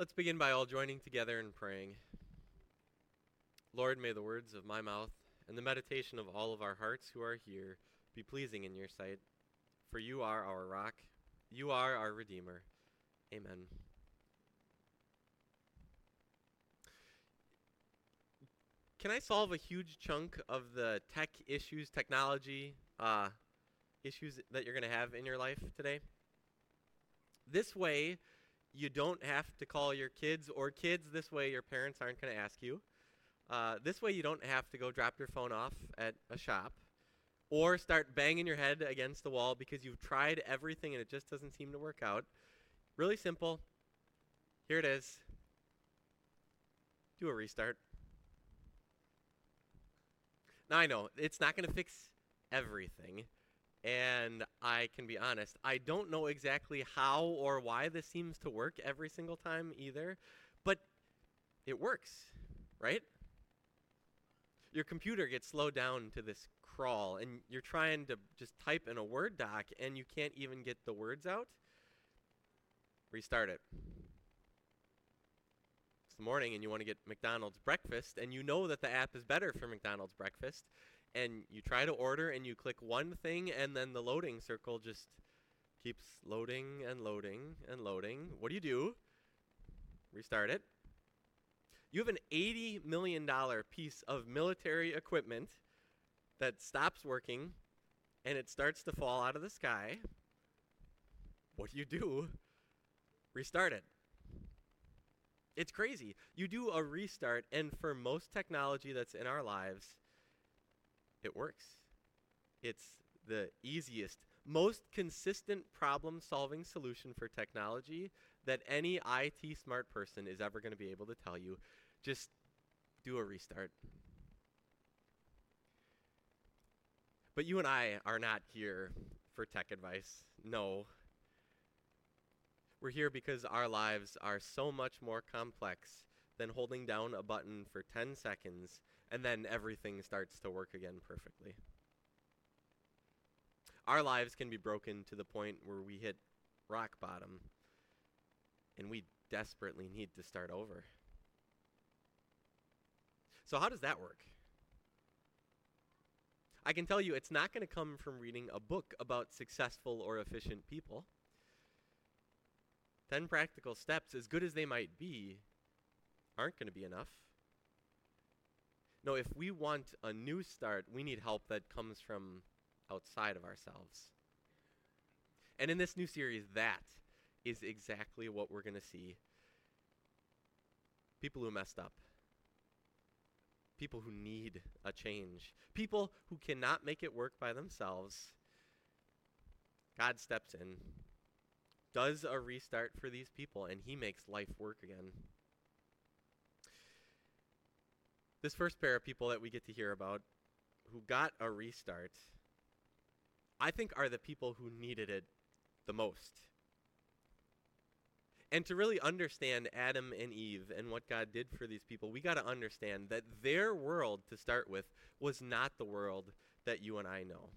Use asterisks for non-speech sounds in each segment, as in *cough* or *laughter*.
Let's begin by all joining together and praying. Lord, may the words of my mouth and the meditation of all of our hearts who are here be pleasing in your sight. For you are our rock, you are our Redeemer. Amen. Can I solve a huge chunk of the tech issues, technology uh, issues that you're going to have in your life today? This way, you don't have to call your kids, or kids, this way your parents aren't going to ask you. Uh, this way, you don't have to go drop your phone off at a shop or start banging your head against the wall because you've tried everything and it just doesn't seem to work out. Really simple. Here it is. Do a restart. Now, I know it's not going to fix everything. And I can be honest, I don't know exactly how or why this seems to work every single time either, but it works, right? Your computer gets slowed down to this crawl, and you're trying to just type in a Word doc, and you can't even get the words out. Restart it. It's the morning, and you want to get McDonald's breakfast, and you know that the app is better for McDonald's breakfast, and you try to order and you click one thing and then the loading circle just keeps loading and loading and loading. What do you do? Restart it. You have an $80 million piece of military equipment that stops working and it starts to fall out of the sky. What do you do? Restart it. It's crazy. You do a restart, and for most technology that's in our lives, it works. It's the easiest, most consistent problem solving solution for technology that any IT smart person is ever going to be able to tell you. Just do a restart. But you and I are not here for tech advice. No. We're here because our lives are so much more complex than holding down a button for 10 seconds and then everything starts to work again perfectly. Our lives can be broken to the point where we hit rock bottom and we desperately need to start over. So, how does that work? I can tell you it's not going to come from reading a book about successful or efficient people. 10 practical steps, as good as they might be, aren't going to be enough. No, if we want a new start, we need help that comes from outside of ourselves. And in this new series, that is exactly what we're going to see. People who messed up. People who need a change. People who cannot make it work by themselves. God steps in, does a restart for these people, and he makes life work again. This first pair of people that we get to hear about who got a restart, I think are the people who needed it the most. And to really understand Adam and Eve and what God did for these people, we got to understand that their world, to start with, was not the world that you and I know.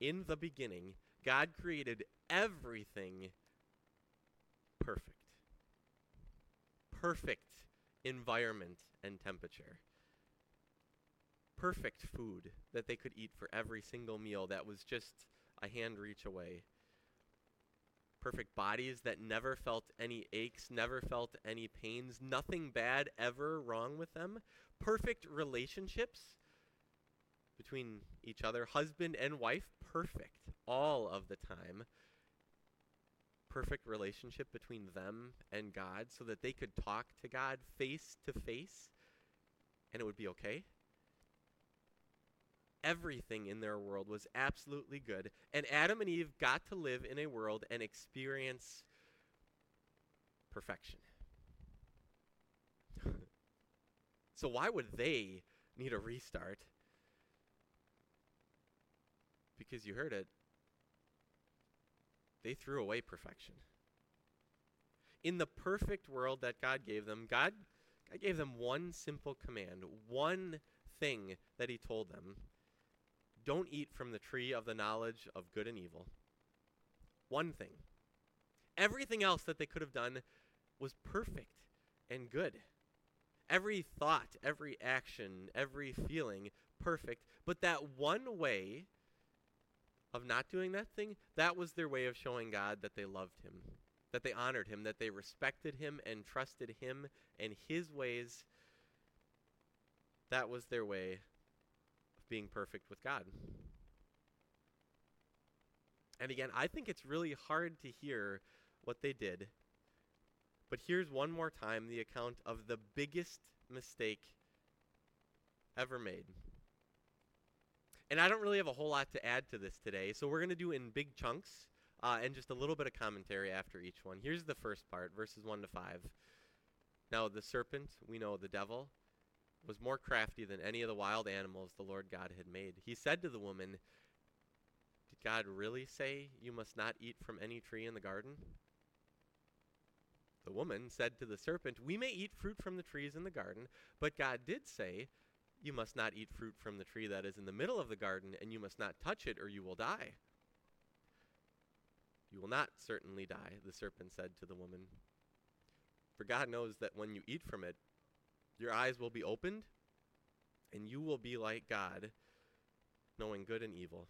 In the beginning, God created everything perfect. Perfect environment and temperature. Perfect food that they could eat for every single meal that was just a hand reach away. Perfect bodies that never felt any aches, never felt any pains, nothing bad ever wrong with them. Perfect relationships between each other, husband and wife, perfect all of the time perfect relationship between them and God so that they could talk to God face to face and it would be okay? Everything in their world was absolutely good. And Adam and Eve got to live in a world and experience perfection. *laughs* so, why would they need a restart? Because you heard it, they threw away perfection. In the perfect world that God gave them, God, God gave them one simple command, one thing that He told them don't eat from the tree of the knowledge of good and evil. One thing. Everything else that they could have done, was perfect and good. Every thought, every action, every feeling perfect. But that one way of not doing that thing, that was their way of showing God that they loved him, that they honored him, that they respected him and trusted him and his ways. That was their way of being perfect with God. And again, I think it's really hard to hear what they did. But here's one more time the account of the biggest mistake ever made. And I don't really have a whole lot to add to this today, so we're going to do in big chunks uh, and just a little bit of commentary after each one. Here's the first part, verses 1 to 5. Now, the serpent, we know the devil, was more crafty than any of the wild animals the Lord God had made. He said to the woman, Did God really say you must not eat from any tree in the garden? The woman said to the serpent, We may eat fruit from the trees in the garden, but God did say, you must not eat fruit from the tree that is in the middle of the garden, and you must not touch it, or you will die. You will not certainly die, the serpent said to the woman. For God knows that when you eat from it, your eyes will be opened, and you will be like God, knowing good and evil.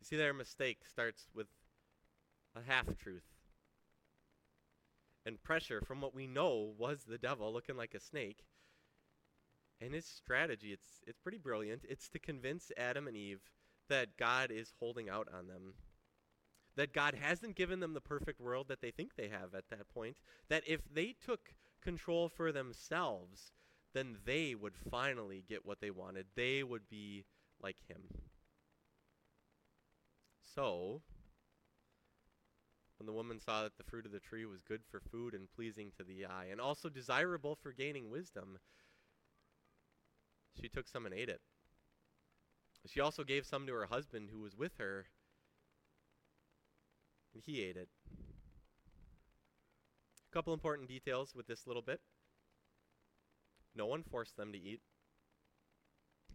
You see, their mistake starts with a half truth and pressure from what we know was the devil looking like a snake and his strategy, it's, it's pretty brilliant. It's to convince Adam and Eve that God is holding out on them. That God hasn't given them the perfect world that they think they have at that point. That if they took control for themselves, then they would finally get what they wanted. They would be like him. So, when the woman saw that the fruit of the tree was good for food and pleasing to the eye, and also desirable for gaining wisdom, she took some and ate it. She also gave some to her husband who was with her, and he ate it. A couple important details with this little bit. No one forced them to eat.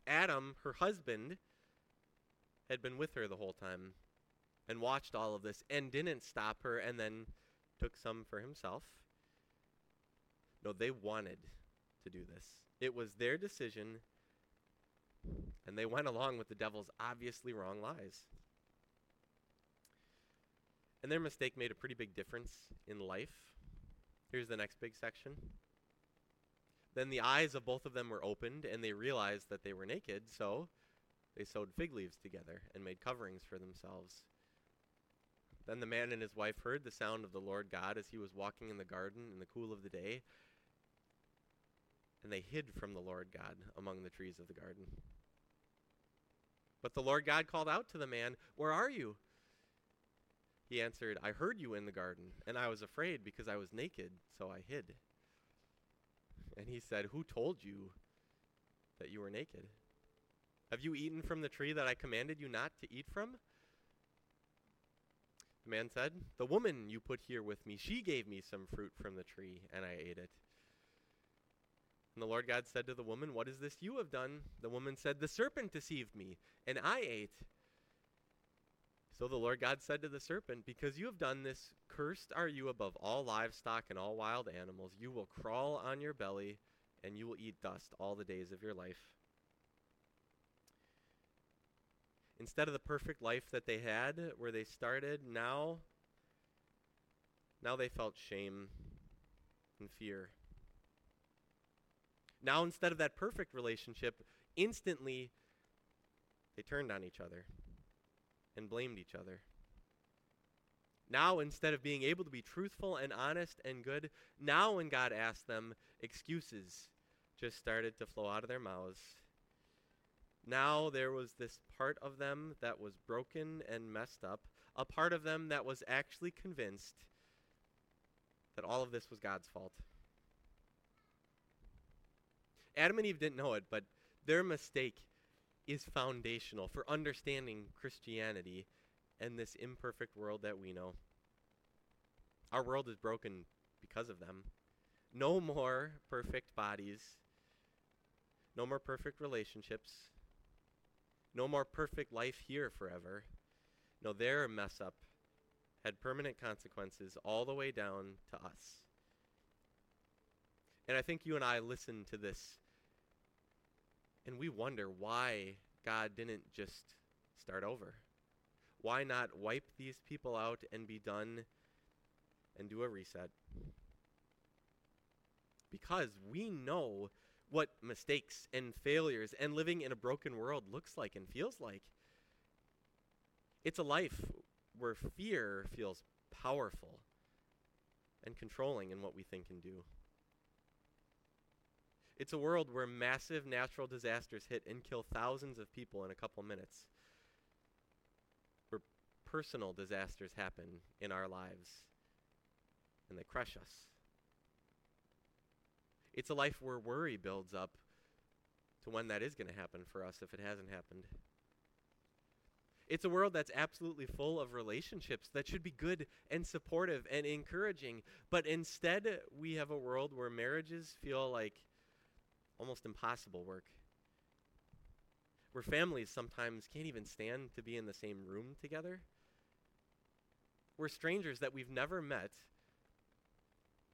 Adam, her husband, had been with her the whole time and watched all of this and didn't stop her and then took some for himself. No, they wanted to do this. It was their decision and they went along with the devil's obviously wrong lies. And their mistake made a pretty big difference in life. Here's the next big section. Then the eyes of both of them were opened, and they realized that they were naked, so they sewed fig leaves together and made coverings for themselves. Then the man and his wife heard the sound of the Lord God as he was walking in the garden in the cool of the day, and they hid from the Lord God among the trees of the garden. But the Lord God called out to the man, Where are you? He answered, I heard you in the garden, and I was afraid because I was naked, so I hid. And he said, Who told you that you were naked? Have you eaten from the tree that I commanded you not to eat from? The man said, The woman you put here with me, she gave me some fruit from the tree, and I ate it. And the Lord God said to the woman, What is this you have done? The woman said, The serpent deceived me, and I ate. So the Lord God said to the serpent, Because you have done this, cursed are you above all livestock and all wild animals. You will crawl on your belly, and you will eat dust all the days of your life. Instead of the perfect life that they had, where they started, now, now they felt shame and fear. Now, instead of that perfect relationship, instantly they turned on each other and blamed each other. Now, instead of being able to be truthful and honest and good, now when God asked them, excuses just started to flow out of their mouths. Now there was this part of them that was broken and messed up, a part of them that was actually convinced that all of this was God's fault. Adam and Eve didn't know it, but their mistake is foundational for understanding Christianity and this imperfect world that we know. Our world is broken because of them. No more perfect bodies. No more perfect relationships. No more perfect life here forever. No, they're mess up had permanent consequences all the way down to us. And I think you and I listen to this and we wonder why God didn't just start over. Why not wipe these people out and be done and do a reset? Because we know what mistakes and failures and living in a broken world looks like and feels like. It's a life where fear feels powerful and controlling in what we think and do. It's a world where massive natural disasters hit and kill thousands of people in a couple minutes. Where personal disasters happen in our lives and they crush us. It's a life where worry builds up to when that is going to happen for us if it hasn't happened. It's a world that's absolutely full of relationships that should be good and supportive and encouraging. But instead, we have a world where marriages feel like almost impossible work. Where families sometimes can't even stand to be in the same room together. Where strangers that we've never met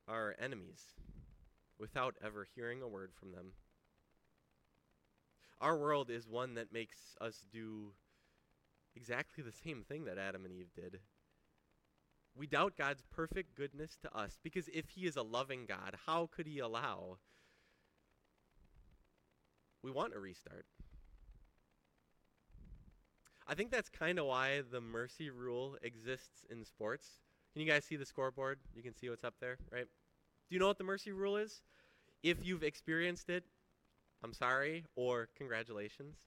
are enemies without ever hearing a word from them. Our world is one that makes us do exactly the same thing that Adam and Eve did. We doubt God's perfect goodness to us because if He is a loving God, how could He allow? We want a restart. I think that's kind of why the mercy rule exists in sports. Can you guys see the scoreboard? You can see what's up there, right? Do you know what the mercy rule is? If you've experienced it, I'm sorry, or congratulations.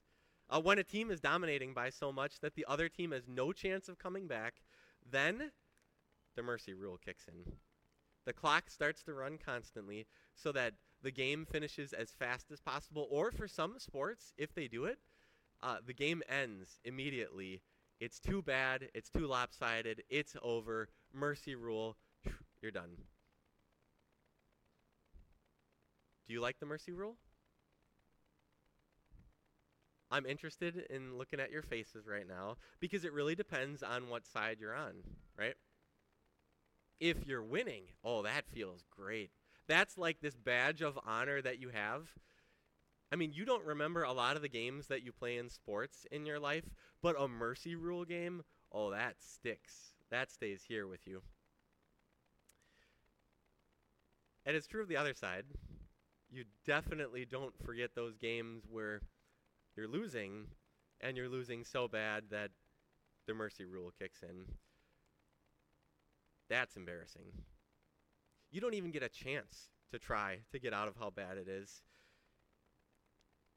Uh, when a team is dominating by so much that the other team has no chance of coming back, then the mercy rule kicks in. The clock starts to run constantly so that the game finishes as fast as possible, or for some sports, if they do it, uh, the game ends immediately. It's too bad. It's too lopsided. It's over. Mercy rule. You're done. Do you like the mercy rule? I'm interested in looking at your faces right now because it really depends on what side you're on, right? If you're winning, oh, that feels great. That's like this badge of honor that you have. I mean, you don't remember a lot of the games that you play in sports in your life, but a mercy rule game, oh, that sticks. That stays here with you. And it's true of the other side. You definitely don't forget those games where you're losing, and you're losing so bad that the mercy rule kicks in. That's embarrassing. You don't even get a chance to try to get out of how bad it is.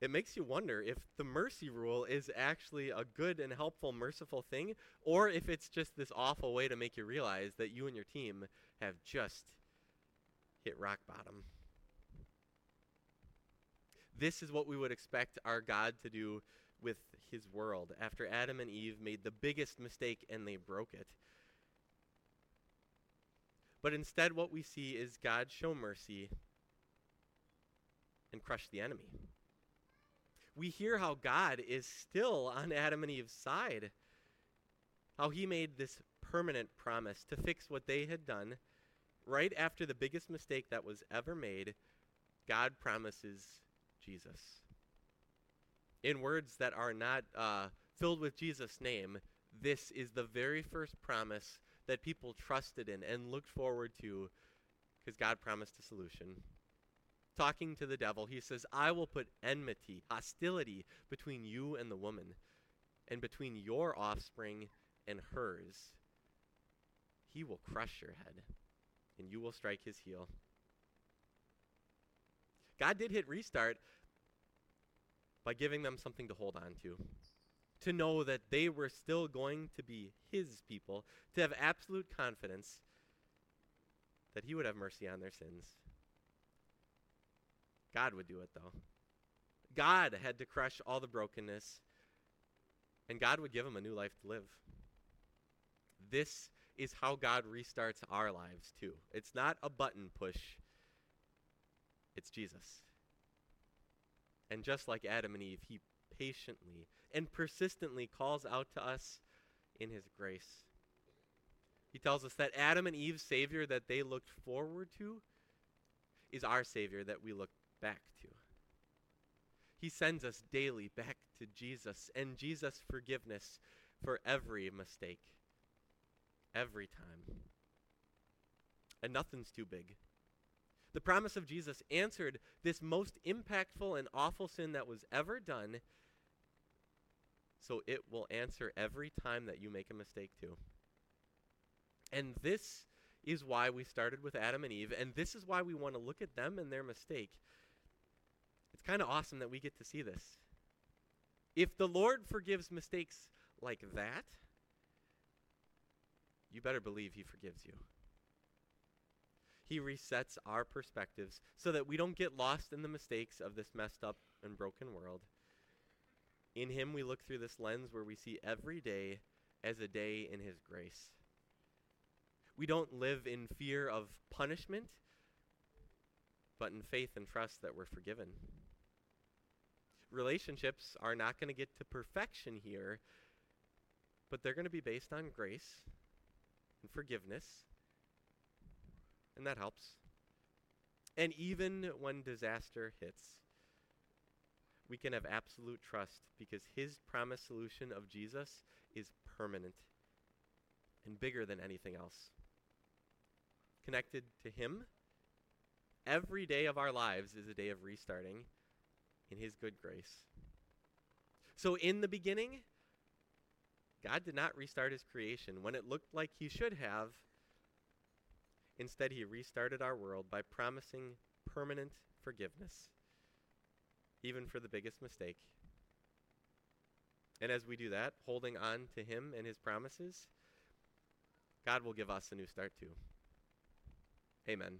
It makes you wonder if the mercy rule is actually a good and helpful, merciful thing, or if it's just this awful way to make you realize that you and your team have just hit rock bottom. This is what we would expect our God to do with his world after Adam and Eve made the biggest mistake and they broke it. But instead, what we see is God show mercy and crush the enemy. We hear how God is still on Adam and Eve's side, how he made this permanent promise to fix what they had done. Right after the biggest mistake that was ever made, God promises Jesus. In words that are not uh, filled with Jesus' name, this is the very first promise that people trusted in and looked forward to because God promised a solution. Talking to the devil, he says, I will put enmity, hostility between you and the woman, and between your offspring and hers. He will crush your head, and you will strike his heel. God did hit restart by giving them something to hold on to. To know that they were still going to be his people, to have absolute confidence that he would have mercy on their sins. God would do it, though. God had to crush all the brokenness, and God would give them a new life to live. This is how God restarts our lives, too. It's not a button push, it's Jesus. And just like Adam and Eve, he patiently and persistently calls out to us in his grace. He tells us that Adam and Eve's Savior that they looked forward to is our Savior that we look back to. He sends us daily back to Jesus and Jesus' forgiveness for every mistake, every time. And nothing's too big. The promise of Jesus answered this most impactful and awful sin that was ever done, so it will answer every time that you make a mistake too. And this is why we started with Adam and Eve, and this is why we want to look at them and their mistake. It's kind of awesome that we get to see this. If the Lord forgives mistakes like that, you better believe He forgives you. He resets our perspectives so that we don't get lost in the mistakes of this messed up and broken world. In Him, we look through this lens where we see every day as a day in His grace. We don't live in fear of punishment, but in faith and trust that we're forgiven. Relationships are not going to get to perfection here, but they're going to be based on grace and forgiveness, and that helps. And even when disaster hits, we can have absolute trust because his promised solution of Jesus is permanent and bigger than anything else connected to Him, every day of our lives is a day of restarting in His good grace. So, in the beginning, God did not restart His creation when it looked like He should have. Instead, He restarted our world by promising permanent forgiveness, even for the biggest mistake. And as we do that, holding on to Him and His promises, God will give us a new start too. Amen.